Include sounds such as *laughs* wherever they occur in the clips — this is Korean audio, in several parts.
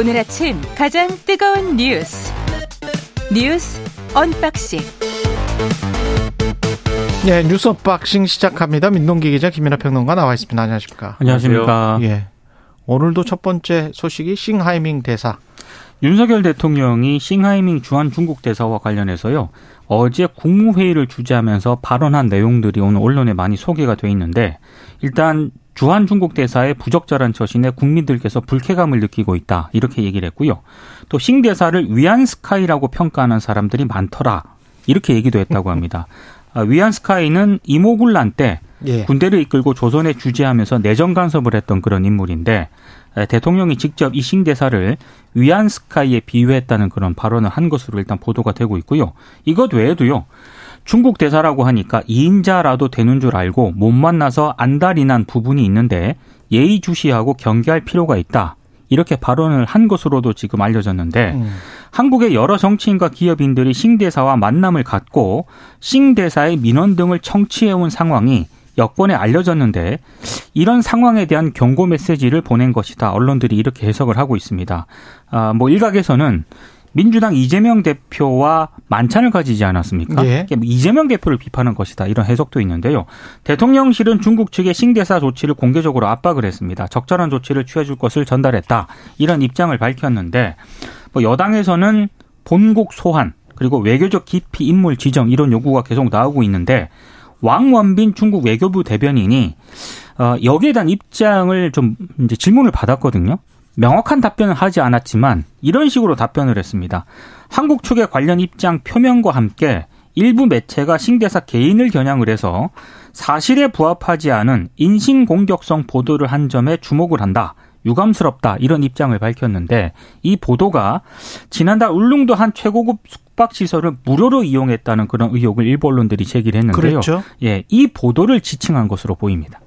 오늘 아침 가장 뜨거운 뉴스 뉴스 언박싱 예, 뉴스 언박싱 시작합니다. 민동기 기자 김민하 평론가 나와 있습니다. 안녕하십니까? 안녕하십니까? 예. 오늘도 첫 번째 소식이 싱하이밍 대사. 윤석열 대통령이 싱하이밍 주한 중국 대사와 관련해서요. 어제 국무회의를 주재하면서 발언한 내용들이 오늘 언론에 많이 소개가 돼 있는데 일단 주한 중국 대사의 부적절한 처신에 국민들께서 불쾌감을 느끼고 있다 이렇게 얘기를 했고요. 또 싱 대사를 위안 스카이라고 평가하는 사람들이 많더라 이렇게 얘기도 했다고 합니다. *laughs* 아, 위안 스카이는 이모군란 때 예. 군대를 이끌고 조선에 주재하면서 내정 간섭을 했던 그런 인물인데 대통령이 직접 이 싱 대사를 위안 스카이에 비유했다는 그런 발언을 한 것으로 일단 보도가 되고 있고요. 이것 외에도요. 중국 대사라고 하니까 2인자라도 되는 줄 알고 못 만나서 안달이 난 부분이 있는데 예의주시하고 경계할 필요가 있다. 이렇게 발언을 한 것으로도 지금 알려졌는데 음. 한국의 여러 정치인과 기업인들이 싱 대사와 만남을 갖고 싱 대사의 민원 등을 청취해온 상황이 여권에 알려졌는데 이런 상황에 대한 경고 메시지를 보낸 것이다. 언론들이 이렇게 해석을 하고 있습니다. 아, 뭐 일각에서는 민주당 이재명 대표와 만찬을 가지지 않았습니까? 예. 뭐 이재명 대표를 비판한 것이다. 이런 해석도 있는데요. 대통령실은 중국 측의 신대사 조치를 공개적으로 압박을 했습니다. 적절한 조치를 취해줄 것을 전달했다. 이런 입장을 밝혔는데 뭐 여당에서는 본국 소환 그리고 외교적 기피 인물 지정 이런 요구가 계속 나오고 있는데 왕원빈 중국 외교부 대변인이 어, 여기에 대한 입장을 좀 이제 질문을 받았거든요. 명확한 답변을 하지 않았지만 이런 식으로 답변을 했습니다. 한국 측의 관련 입장 표명과 함께 일부 매체가 신대사 개인을 겨냥을 해서 사실에 부합하지 않은 인신공격성 보도를 한 점에 주목을 한다. 유감스럽다. 이런 입장을 밝혔는데 이 보도가 지난달 울릉도 한 최고급 숙박 시설을 무료로 이용했다는 그런 의혹을 일부 언론들이 제기를 했는데요. 그랬죠? 예, 이 보도를 지칭한 것으로 보입니다.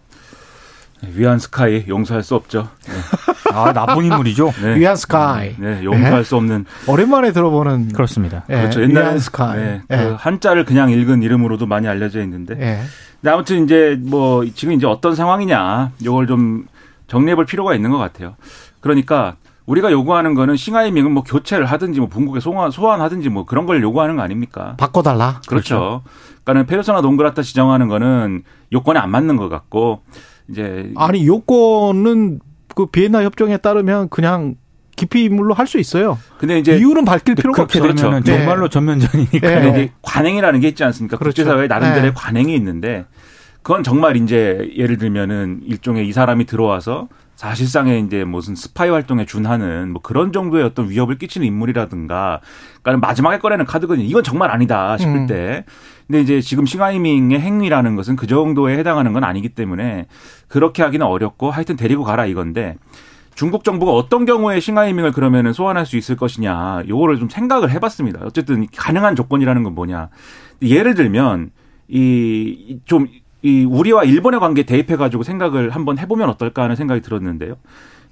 위안 스카이 용서할 수 없죠. 네. 아 나쁜 인물이죠. 네. 위안 스카이. 네, 용서할 네. 수 없는. 오랜만에 들어보는. 그렇습니다. 네. 그렇죠. 옛날 위안 스카이. 네, 그 한자를 그냥 읽은 이름으로도 많이 알려져 있는데. 네. 근데 아무튼 이제 뭐 지금 이제 어떤 상황이냐, 이걸 좀 정리해볼 필요가 있는 것 같아요. 그러니까 우리가 요구하는 거는 싱하이밍은 뭐 교체를 하든지 뭐 bun국에 소환, 소환하든지 뭐 그런 걸 요구하는 거 아닙니까? 바꿔달라. 그렇죠. 그렇죠. 그러니까는 페르소나 농그라타 지정하는 거는 요건에 안 맞는 것 같고 이제 아니 요건은 그 비엔나 협정에 따르면 그냥 기피 인물로 할 수 있어요. 근데 이제 이유는 밝힐 필요가 없죠. 그렇게 되면 네. 정말로 전면전이니까. 네. 이제 관행이라는 게 있지 않습니까? 그렇죠. 국제사회에 나름대로의 네. 관행이 있는데 그건 정말 이제 예를 들면은 일종의 이 사람이 들어와서 사실상의 이제 무슨 스파이 활동에 준하는 뭐 그런 정도의 어떤 위협을 끼치는 인물이라든가 그러니까 마지막에 꺼내는 카드거든요. 이건 정말 아니다 싶을 음. 때. 근데 이제 지금 싱하이밍의 행위라는 것은 그 정도에 해당하는 건 아니기 때문에 그렇게 하기는 어렵고 하여튼 데리고 가라 이건데 중국 정부가 어떤 경우에 싱하이밍을 그러면은 소환할 수 있을 것이냐 요거를 좀 생각을 해봤습니다. 어쨌든 가능한 조건이라는 건 뭐냐. 예를 들면 이 좀 이 우리와 일본의 관계 대입해 가지고 생각을 한번 해보면 어떨까 하는 생각이 들었는데요.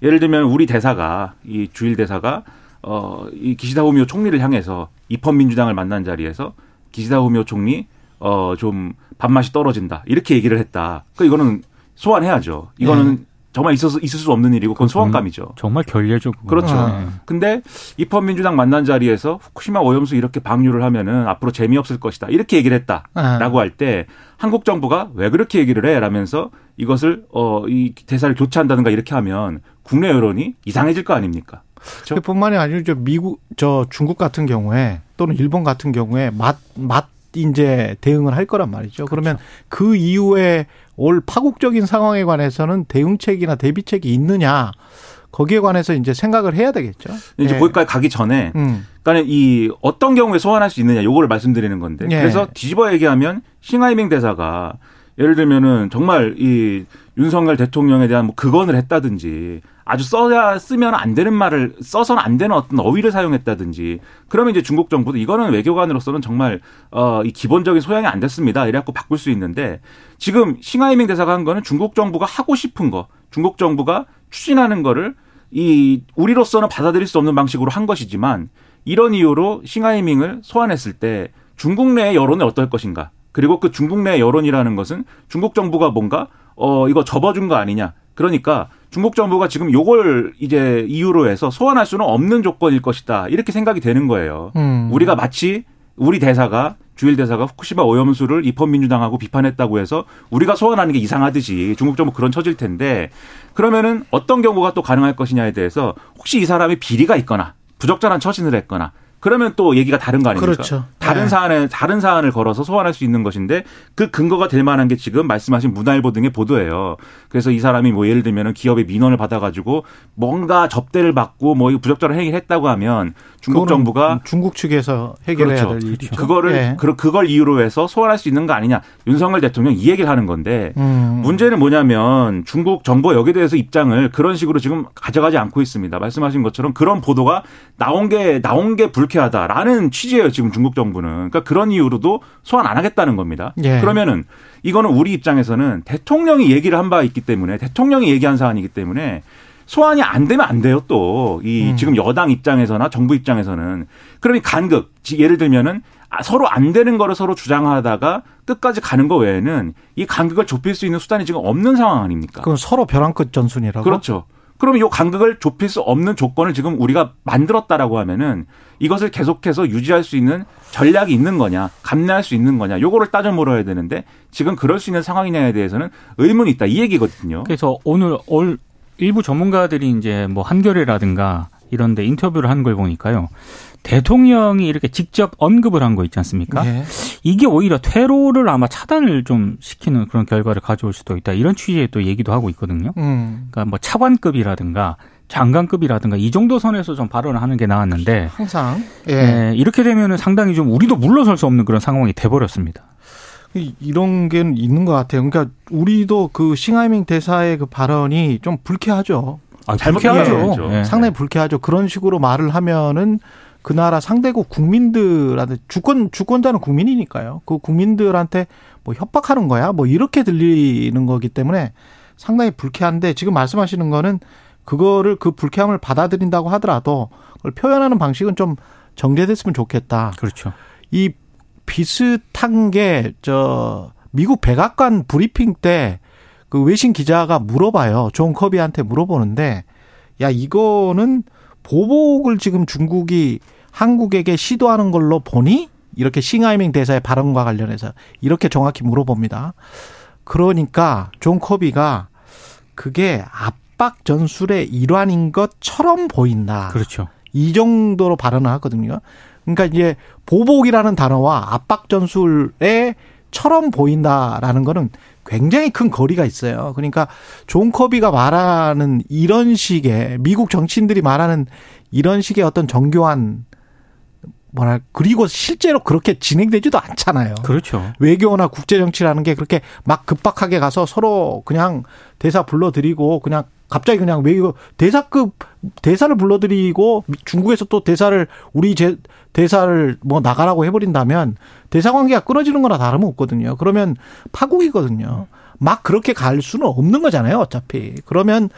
예를 들면 우리 대사가 이 주일 대사가 어 이 기시다 후미오 총리를 향해서 입헌 민주당을 만난 자리에서 기시다 후미오 총리 어 좀 밥맛이 떨어진다 이렇게 얘기를 했다. 그 이거는 소환해야죠. 이거는 네. 정말 있어서 있을 수 없는 일이고 그건 소환감이죠. 정말. 그건. 그렇죠. 네. 근데 입헌 민주당 만난 자리에서 후쿠시마 오염수 이렇게 방류를 하면은 앞으로 재미없을 것이다. 이렇게 얘기를 했다라고 할 때 한국 정부가 왜 그렇게 얘기를 해? 라면서 이것을 어이 대사를 교체한다든가 이렇게 하면 국내 여론이 이상해질 거 아닙니까? 그렇죠? 뿐만이 아니고 저 미국 저 중국 같은 경우에 또는 일본 같은 경우에 맛맛 이제 대응을 할 거란 말이죠. 그렇죠. 그러면 그 이후에 올 파국적인 상황에 관해서는 대응책이나 대비책이 있느냐 거기에 관해서 이제 생각을 해야 되겠죠. 이제 예. 거기까지 가기 전에, 음. 그러니까 이 어떤 경우에 소환할 수 있느냐 요거를 말씀드리는 건데, 예. 그래서 뒤집어 얘기하면 싱하이밍 대사가 예를 들면은 정말 이 윤석열 대통령에 대한 뭐 극언을 했다든지 아주 써야 쓰면 안 되는 말을 써서는 안 되는 어떤 어휘를 사용했다든지 그러면 이제 중국 정부도 이거는 외교관으로서는 정말 어 이 기본적인 소양이 안 됐습니다. 이래갖고 바꿀 수 있는데 지금 싱하이밍 대사가 한 거는 중국 정부가 하고 싶은 거, 중국 정부가 추진하는 거를 이 우리로서는 받아들일 수 없는 방식으로 한 것이지만 이런 이유로 싱하이밍을 소환했을 때 중국 내의 여론이 어떨 것인가? 그리고 그 중국 내 여론이라는 것은 중국 정부가 뭔가 어 이거 접어준 거 아니냐. 그러니까 중국 정부가 지금 요걸 이제 이유로 해서 소환할 수는 없는 조건일 것이다. 이렇게 생각이 되는 거예요. 음. 우리가 마치 우리 대사가 주일 대사가 후쿠시마 오염수를 입헌민주당하고 비판했다고 해서 우리가 소환하는 게 이상하듯이 중국 정부 그런 처질 텐데 그러면은 어떤 경우가 또 가능할 것이냐에 대해서 혹시 이 사람이 비리가 있거나 부적절한 처신을 했거나 그러면 또 얘기가 다른 거 아닙니까? 그렇죠. 다른 네. 사안에 다른 사안을 걸어서 소환할 수 있는 것인데 그 근거가 될 만한 게 지금 말씀하신 문화일보 등의 보도예요. 그래서 이 사람이 뭐 예를 들면 기업의 민원을 받아가지고 뭔가 접대를 받고 뭐 부적절한 행위를 했다고 하면 중국 정부가 중국 측에서 해결해야 그렇죠. 될 일이죠. 그거를 네. 그걸 이유로 해서 소환할 수 있는 거 아니냐. 윤석열 대통령 이 얘기를 하는 건데 음. 문제는 뭐냐면 중국 정부 여기에 대해서 입장을 그런 식으로 지금 가져가지 않고 있습니다. 말씀하신 것처럼 그런 보도가 나온 게 나온 게 불쾌하다라는 취지예요. 지금 중국 정부 는. 그러니까 그런 이유로도 소환 안 하겠다는 겁니다. 예. 그러면은 이거는 우리 입장에서는 대통령이 얘기를 한 바 있기 때문에 대통령이 얘기한 사안이기 때문에 소환이 안 되면 안 돼요 또이 음. 지금 여당 입장에서나 정부 입장에서는 그러면 간극 예를 들면은 아, 서로 안 되는 거를 서로 주장하다가 끝까지 가는 거 외에는 이 간극을 좁힐 수 있는 수단이 지금 없는 상황 아닙니까? 그건 서로 벼랑 끝 전순이라고. 그렇죠. 그러면 이 간극을 좁힐 수 없는 조건을 지금 우리가 만들었다라고 하면은 이것을 계속해서 유지할 수 있는 전략이 있는 거냐, 감내할 수 있는 거냐, 요거를 따져 물어야 되는데 지금 그럴 수 있는 상황이냐에 대해서는 의문이 있다 이 얘기거든요. 그래서 오늘 올 일부 전문가들이 이제 뭐 한겨레라든가 이런데 인터뷰를 한 걸 보니까요. 대통령이 이렇게 직접 언급을 한 거 있지 않습니까? 네. 이게 오히려 퇴로를 아마 차단을 좀 시키는 그런 결과를 가져올 수도 있다. 이런 취지의 또 얘기도 하고 있거든요. 음. 그러니까 뭐 차관급이라든가 장관급이라든가 이 정도 선에서 좀 발언을 하는 게 나왔는데 항상 예. 네, 이렇게 되면은 상당히 좀 우리도 물러설 수 없는 그런 상황이 돼 버렸습니다. 이런 게 있는 것 같아요. 그러니까 우리도 그 싱하이밍 대사의 그 발언이 좀 불쾌하죠. 아, 불쾌하죠. 네. 상당히 불쾌하죠. 그런 식으로 말을 하면은 그 나라 상대국 국민들한테 주권 주권자는 국민이니까요. 그 국민들한테 뭐 협박하는 거야. 뭐 이렇게 들리는 거기 때문에 상당히 불쾌한데 지금 말씀하시는 거는 그거를 그 불쾌함을 받아들인다고 하더라도 그걸 표현하는 방식은 좀 정제됐으면 좋겠다. 그렇죠. 이 비슷한 게 저 미국 백악관 브리핑 때 그 외신 기자가 물어봐요. 존 커비한테 물어보는데 야 이거는 보복을 지금 중국이 한국에게 시도하는 걸로 보니 이렇게 싱하이밍 대사의 발언과 관련해서 이렇게 정확히 물어봅니다. 그러니까 존 커비가 그게 압박 전술의 일환인 것처럼 보인다. 그렇죠. 이 정도로 발언을 하거든요. 그러니까 이제 보복이라는 단어와 압박 전술에 처럼 보인다라는 거는 굉장히 큰 거리가 있어요. 그러니까 존 커비가 말하는 이런 식의 미국 정치인들이 말하는 이런 식의 어떤 정교한 뭐랄 그리고 실제로 그렇게 진행되지도 않잖아요. 그렇죠. 외교나 국제 정치라는 게 그렇게 막 급박하게 가서 서로 그냥 대사 불러드리고 그냥 갑자기 그냥 외교 대사급 대사를 불러드리고 중국에서 또 대사를 우리 제 대사를 뭐 나가라고 해버린다면 대사 관계가 끊어지는 거나 다름없거든요. 그러면 파국이거든요. 막 그렇게 갈 수는 없는 거잖아요. 어차피 그러면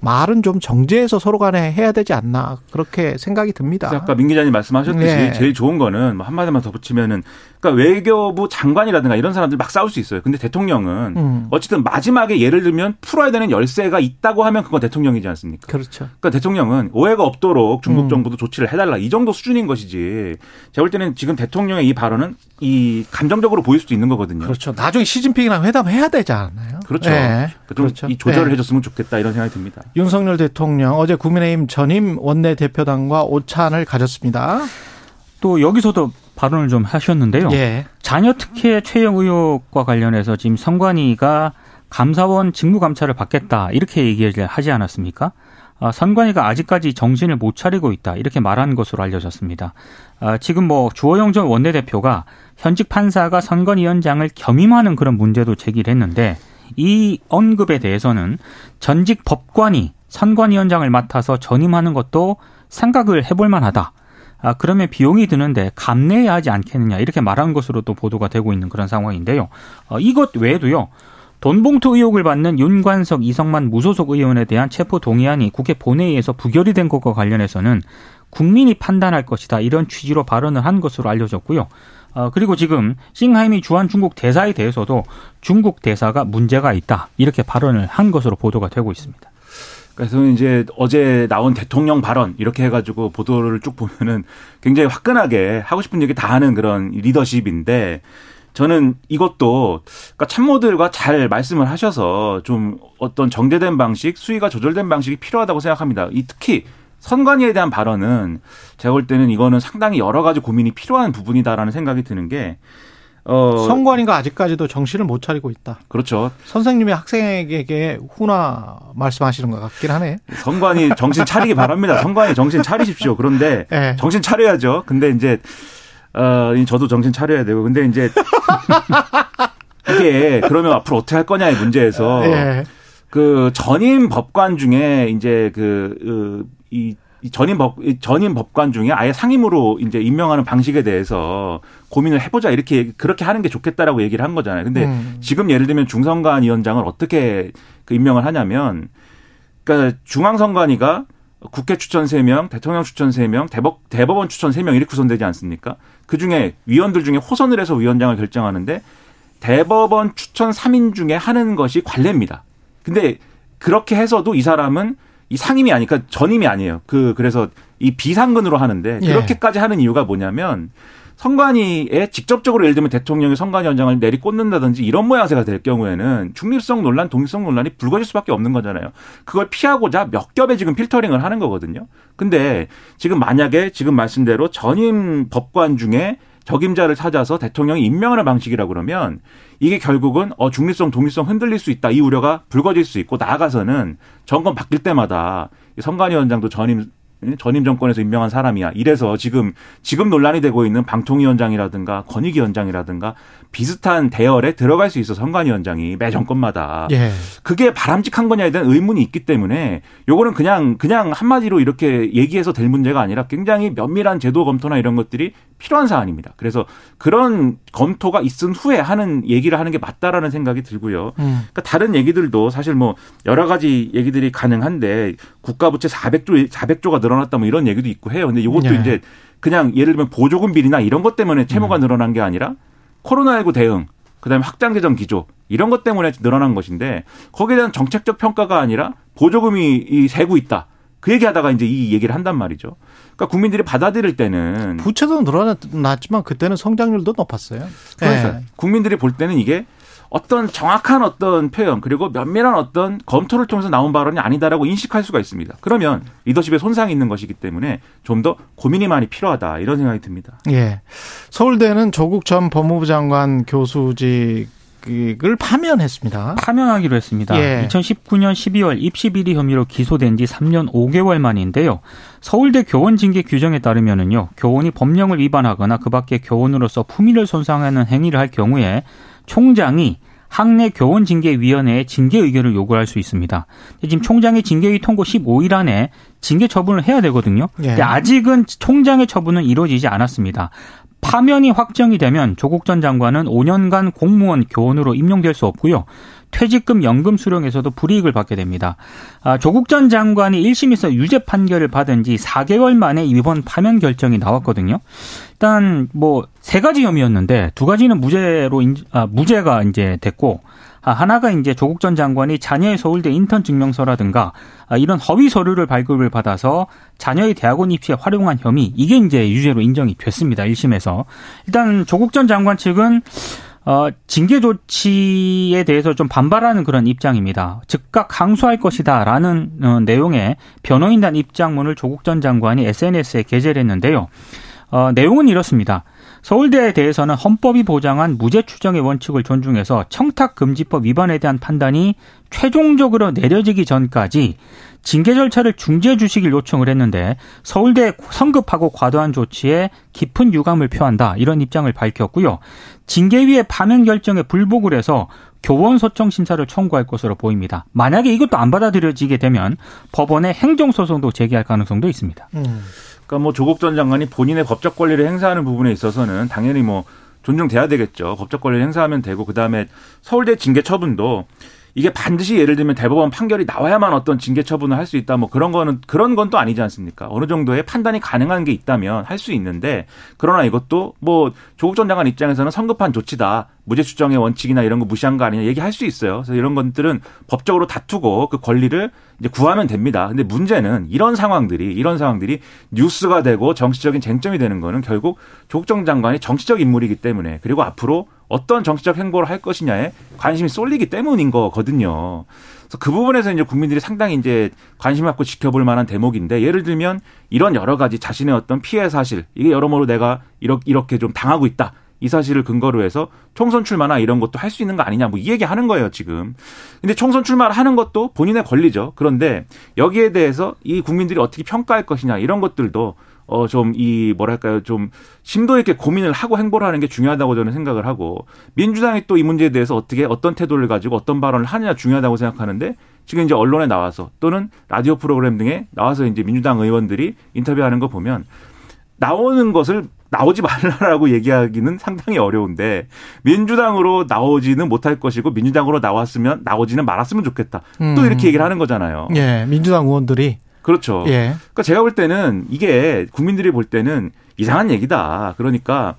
말은 좀 정제해서 서로 간에 해야 되지 않나 그렇게 생각이 듭니다. 아까 민 기자님 말씀하셨듯이 네. 제일 좋은 거는 뭐 한마디만 더 붙이면은 그러니까 외교부 장관이라든가 이런 사람들 막 싸울 수 있어요. 근데 대통령은 음. 어쨌든 마지막에 예를 들면 풀어야 되는 열쇠가 있다고 하면 그건 대통령이지 않습니까? 그렇죠. 그러니까 대통령은 오해가 없도록 중국 음. 정부도 조치를 해달라 이 정도 수준인 것이지. 제가 볼 때는 지금 대통령의 이 발언은 이 감정적으로 보일 수도 있는 거거든요. 그렇죠. 나중에 시진핑이랑 회담해야 되지 않나요? 그렇죠. 네. 좀 그렇죠. 이 조절을 네. 해줬으면 좋겠다 이런 생각이 듭니다. 윤석열 대통령 어제 국민의힘 전임 원내대표단과 오찬을 가졌습니다. 또 여기서도 발언을 좀 하셨는데요. 예. 자녀 특혜 채용 의혹과 관련해서 지금 선관위가 감사원 직무 감찰을 받겠다 이렇게 얘기를 하지 않았습니까? 아, 선관위가 아직까지 정신을 못 차리고 있다 이렇게 말한 것으로 알려졌습니다. 아, 지금 뭐 주호영 전 원내대표가 현직 판사가 선관위원장을 겸임하는 그런 문제도 제기를 했는데 이 언급에 대해서는 전직 법관이 선관위원장을 맡아서 전임하는 것도 생각을 해볼 만하다. 아, 그러면 비용이 드는데 감내해야 하지 않겠느냐 이렇게 말한 것으로 도 보도가 되고 있는 그런 상황인데요. 어, 이것 외에도요. 돈봉투 의혹을 받는 윤관석, 이성만 무소속 의원에 대한 체포 동의안이 국회 본회의에서 부결이 된 것과 관련해서는 국민이 판단할 것이다 이런 취지로 발언을 한 것으로 알려졌고요. 어, 그리고 지금 싱하임이 주한 중국 대사에 대해서도 중국 대사가 문제가 있다 이렇게 발언을 한 것으로 보도가 되고 있습니다. 그래서 이제 어제 나온 대통령 발언 이렇게 해가지고 보도를 쭉 보면은 굉장히 화끈하게 하고 싶은 얘기 다 하는 그런 리더십인데 저는 이것도 그러니까 참모들과 잘 말씀을 하셔서 좀 어떤 정제된 방식, 수위가 조절된 방식이 필요하다고 생각합니다. 이 특히 선관위에 대한 발언은 제가 볼 때는 이거는 상당히 여러 가지 고민이 필요한 부분이다라는 생각이 드는 게 어. 선관위가 아직까지도 정신을 못 차리고 있다. 그렇죠. 선생님이 학생에게 훈화 말씀하시는 것 같긴 하네. 선관위 정신 차리기 바랍니다. 선관위 정신 차리십시오. 그런데 네. 정신 차려야죠. 근데 이제 어 저도 정신 차려야 되고 근데 이제 *laughs* 이게 그러면 앞으로 어떻게 할 거냐의 문제에서 네. 그 전임 법관 중에 이제 그이 그, 전임 법 전임 법관 중에 아예 상임으로 이제 임명하는 방식에 대해서 고민을 해보자 이렇게 그렇게 하는 게 좋겠다라고 얘기를 한 거잖아요. 근데 음. 지금 예를 들면 중선관 위원장을 어떻게 그 임명을 하냐면 그러니까 중앙선관위가 국회 추천 3명, 대통령 추천 3명, 대법, 대법원 추천 3명 이렇게 구성되지 않습니까? 그 중에 위원들 중에 호선을 해서 위원장을 결정하는데 대법원 추천 3인 중에 하는 것이 관례입니다. 근데 그렇게 해서도 이 사람은 이 상임이 아니까 전임이 아니에요. 그 그래서 이 비상근으로 하는데 예. 그렇게까지 예. 하는 이유가 뭐냐면 선관위에 직접적으로 예를 들면 대통령이 선관위 원장을 내리 꽂는다든지 이런 모양새가 될 경우에는 중립성 논란, 독립성 논란이 불거질 수밖에 없는 거잖아요. 그걸 피하고자 몇 겹의 지금 필터링을 하는 거거든요. 근데 지금 만약에 지금 말씀대로 전임 법관 중에 적임자를 찾아서 대통령이 임명하는 방식이라 그러면 이게 결국은 어 중립성 독립성 흔들릴 수 있다 이 우려가 불거질 수 있고 나아가서는 정권 바뀔 때마다 선관위원장도 전임 전임 정권에서 임명한 사람이야. 이래서 지금 지금 논란이 되고 있는 방통위원장이라든가 권익위원장이라든가 비슷한 대열에 들어갈 수 있어 선관위원장이 매 정권마다 예. 그게 바람직한 거냐에 대한 의문이 있기 때문에 요거는 그냥 그냥 한마디로 이렇게 얘기해서 될 문제가 아니라 굉장히 면밀한 제도 검토나 이런 것들이 필요한 사안입니다. 그래서 그런 검토가 있은 후에 하는 얘기를 하는 게 맞다라는 생각이 들고요. 음. 그러니까 다른 얘기들도 사실 뭐 여러 가지 얘기들이 가능한데 국가 부채 400조 400조가 늘어났다 뭐 이런 얘기도 있고 해요. 근데 이것도 네. 이제 그냥 예를 들면 보조금 비리나 이런 것 때문에 채무가 음. 늘어난 게 아니라 코로나19 대응, 그다음에 확장 재정 기조 이런 것 때문에 늘어난 것인데 거기에 대한 정책적 평가가 아니라 보조금이 세고 있다. 그 얘기하다가 이제 이 얘기를 한단 말이죠. 그러니까 국민들이 받아들일 때는 부채도 늘어났지만 그때는 성장률도 높았어요. 그러니까 네. 국민들이 볼 때는 이게 어떤 정확한 어떤 표현 그리고 면밀한 어떤 검토를 통해서 나온 발언이 아니다라고 인식할 수가 있습니다. 그러면 리더십에 손상이 있는 것이기 때문에 좀 더 고민이 많이 필요하다 이런 생각이 듭니다. 예. 서울대는 조국 전 법무부 장관 교수직 을 파면했습니다. 파면하기로 했습니다. 예. 2019년 12월 입시 비리 혐의로 기소된 지 3년 5개월 만인데요. 서울대 교원 징계 규정에 따르면은요. 교원이 법령을 위반하거나 그밖에 교원으로서 품위를 손상하는 행위를 할 경우에 총장이 학내 교원 징계위원회에 징계 의결을 요구할 수 있습니다. 지금 총장의 징계위 통고 15일 안에 징계 처분을 해야 되거든요. 예. 아직은 총장의 처분은 이루어지지 않았습니다. 파면이 확정이 되면 조국 전 장관은 5년간 공무원 교원으로 임용될 수 없고요. 퇴직금 연금 수령에서도 불이익을 받게 됩니다. 아, 조국 전 장관이 1심에서 유죄 판결을 받은 지 4개월 만에 이번 파면 결정이 나왔거든요. 일단 뭐 세 가지 혐의였는데 두 가지는 무죄로 아, 무죄가 이제 됐고 아, 하나가 이제 조국 전 장관이 자녀의 서울대 인턴 증명서라든가 아, 이런 허위 서류를 발급을 받아서 자녀의 대학원 입시에 활용한 혐의 이게 이제 유죄로 인정이 됐습니다. 1심에서. 일단 조국 전 장관 측은 어, 징계 조치에 대해서 좀 반발하는 그런 입장입니다. 즉각 항소할 것이다라는 어, 내용의 변호인단 입장문을 조국 전 장관이 SNS에 게재를 했는데요. 어, 내용은 이렇습니다. 서울대에 대해서는 헌법이 보장한 무죄 추정의 원칙을 존중해서 청탁 금지법 위반에 대한 판단이 최종적으로 내려지기 전까지 징계 절차를 중지해 주시길 요청을 했는데 서울대 성급하고 과도한 조치에 깊은 유감을 표한다 이런 입장을 밝혔고요. 징계위의 파면 결정에 불복을 해서 교원 소청 심사를 청구할 것으로 보입니다. 만약에 이것도 안 받아들여지게 되면 법원에 행정 소송도 제기할 가능성도 있습니다. 음. 그러니까 뭐 조국 전 장관이 본인의 법적 권리를 행사하는 부분에 있어서는 당연히 뭐 존중돼야 되겠죠. 법적 권리를 행사하면 되고 그다음에 서울대 징계 처분도 이게 반드시 예를 들면 대법원 판결이 나와야만 어떤 징계 처분을 할 수 있다 뭐 그런 거는 그런 건 또 아니지 않습니까? 어느 정도의 판단이 가능한 게 있다면 할 수 있는데 그러나 이것도 뭐 조국 전 장관 입장에서는 성급한 조치다. 무죄 추정의 원칙이나 이런 거 무시한 거 아니냐 얘기할 수 있어요. 그래서 이런 것들은 법적으로 다투고 그 권리를 이제 구하면 됩니다. 근데 문제는 이런 상황들이 이런 상황들이 뉴스가 되고 정치적인 쟁점이 되는 거는 결국 조국 전 장관이 정치적 인물이기 때문에 그리고 앞으로 어떤 정치적 행보를 할 것이냐에 관심이 쏠리기 때문인 거거든요. 그래서 그 부분에서 이제 국민들이 상당히 이제 관심 갖고 지켜볼 만한 대목인데 예를 들면 이런 여러 가지 자신의 어떤 피해 사실 이게 여러모로 내가 이렇게 좀 당하고 있다. 이 사실을 근거로 해서 총선 출마나 이런 것도 할 수 있는 거 아니냐 뭐 이 얘기 하는 거예요, 지금. 근데 총선 출마를 하는 것도 본인의 권리죠. 그런데 여기에 대해서 이 국민들이 어떻게 평가할 것이냐 이런 것들도 어, 좀, 이, 뭐랄까요, 좀, 심도 있게 고민을 하고 행보를 하는 게 중요하다고 저는 생각을 하고, 민주당이 또 이 문제에 대해서 어떻게, 어떤 태도를 가지고 어떤 발언을 하느냐 중요하다고 생각하는데, 지금 이제 언론에 나와서, 또는 라디오 프로그램 등에 나와서 이제 민주당 의원들이 인터뷰하는 거 보면, 나오는 것을 나오지 말라라고 얘기하기는 상당히 어려운데 민주당으로 나오지는 못할 것이고 민주당으로 나왔으면 나오지는 말았으면 좋겠다. 음. 또 이렇게 얘기를 하는 거잖아요. 예, 민주당 의원들이 그렇죠. 예. 그러니까 제가 볼 때는 이게 국민들이 볼 때는 이상한 얘기다. 그러니까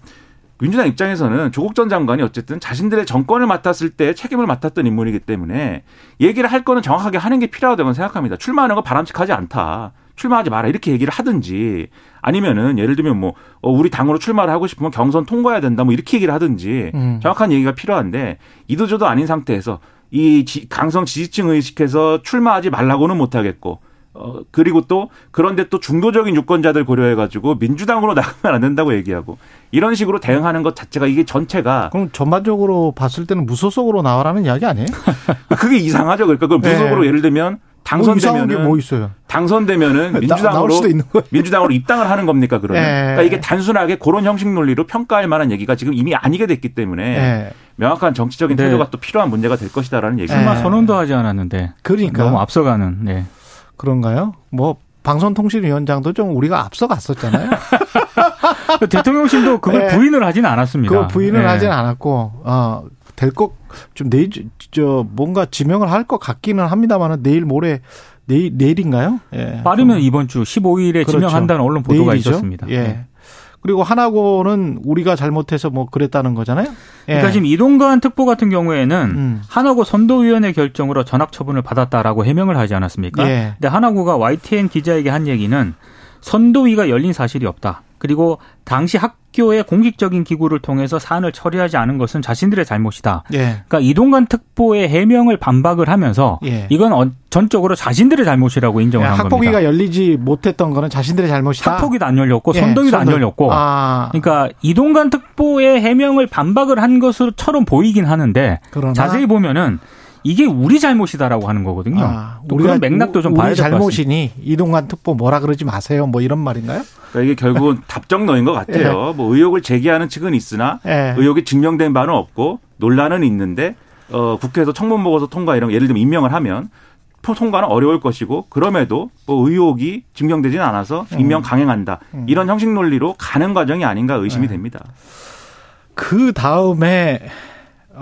민주당 입장에서는 조국 전 장관이 어쨌든 자신들의 정권을 맡았을 때 책임을 맡았던 인물이기 때문에 얘기를 할 거는 정확하게 하는 게 필요하다고 생각합니다. 출마하는 거 바람직하지 않다. 출마하지 마라 이렇게 얘기를 하든지 아니면은 예를 들면 뭐 어, 우리 당으로 출마를 하고 싶으면 경선 통과해야 된다 뭐 이렇게 얘기를 하든지 음. 정확한 얘기가 필요한데 이도저도 아닌 상태에서 이 강성 지지층 의식해서 출마하지 말라고는 못하겠고 어, 그리고 또 그런데 또 중도적인 유권자들 고려해가지고 민주당으로 *laughs* 나가면 안 된다고 얘기하고 이런 식으로 대응하는 것 자체가 이게 전체가 그럼 전반적으로 봤을 때는 무소속으로 나와라는 이야기 아니에요? *laughs* 그게 이상하죠. 그러니까 그 무소속으로 네. 예를 들면 당선되면은 뭐, 뭐 있어요? 당선되면은 민주당으로 민주당으로 입당을 하는 겁니까 그러면? 네. 그러니까 이게 단순하게 그런 형식 논리로 평가할 만한 얘기가 지금 이미 아니게 됐기 때문에 네. 명확한 정치적인 태도가 또 필요한 문제가 될 것이다라는 얘기입니다. 출마 선언도 하지 않았는데 그러니까 너무 앞서가는. 네. 그런가요? 뭐 방송통신위원장도 좀 우리가 앞서갔었잖아요. *laughs* 대통령실도 그걸 네. 부인을 하지는 않았습니다. 그 부인을 네. 하지는 않았고 어, 될것 좀 내일 저 뭔가 지명을 할 것 같기는 합니다만은 내일 모레 내일 내일인가요? 예. 빠르면 이번 주 15일에 그렇죠. 지명한다는 언론 보도가 내일이죠? 있었습니다. 예. 네. 그리고 하나고는 우리가 잘못해서 뭐 그랬다는 거잖아요. 예. 그러니까 지금 이동관 특보 같은 경우에는 음. 하나고 선도위원회 결정으로 전학 처분을 받았다라고 해명을 하지 않았습니까? 예. 근데 하나고가 YTN 기자에게 한 얘기는 선도위가 열린 사실이 없다. 그리고 당시 학교의 공식적인 기구를 통해서 사안을 처리하지 않은 것은 자신들의 잘못이다. 예. 그러니까 이동관 특보의 해명을 반박을 하면서 예. 이건 전적으로 자신들의 잘못이라고 인정을 예, 한 학폭위가 겁니다. 학폭위가 열리지 못했던 거는 자신들의 잘못이다. 학폭위도 안 열렸고 예, 선동위도 선동. 안 열렸고. 아. 그러니까 이동관 특보의 해명을 반박을 한 것처럼 보이긴 하는데 자세히 보면은 이게 우리 잘못이다라고 하는 거거든요. 아, 우리가 맥락도 좀 봐야 될 것 같습니다. 잘못이니 이동관 특보 뭐라 그러지 마세요. 뭐 이런 말인가요? 그러니까 이게 결국은 *laughs* 답정너인 것 같아요. 예. 뭐 의혹을 제기하는 측은 있으나 예. 의혹이 증명된 바는 없고 논란은 있는데 어, 국회에서 청문 보고서 통과 이런 예를 들면 임명을 하면 통과는 어려울 것이고 그럼에도 뭐 의혹이 증명되지는 않아서 음. 임명 강행한다 음. 이런 형식 논리로 가는 과정이 아닌가 의심이 네. 됩니다. 그 다음에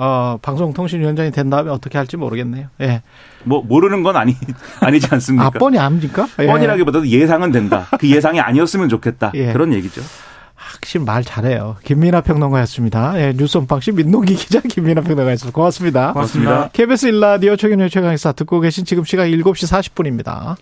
어, 방송통신위원장이 된 다음에 어떻게 할지 모르겠네요. 예. 뭐 모르는 건 아니 *laughs* 아니지 않습니까? 아, 뻔히 압니까? 예. 뻔이라기보다도 예상은 된다. 그 예상이 아니었으면 좋겠다. 예. 그런 얘기죠. 확실히 말 잘해요. 김민하 평론가였습니다. 예, 뉴스 언박싱 민동기 기자 김민하 평론가였습니다. 고맙습니다. 고맙습니다. KBS 일라디오 최경영의 최강시사 듣고 계신 지금 시각 7시 40분입니다.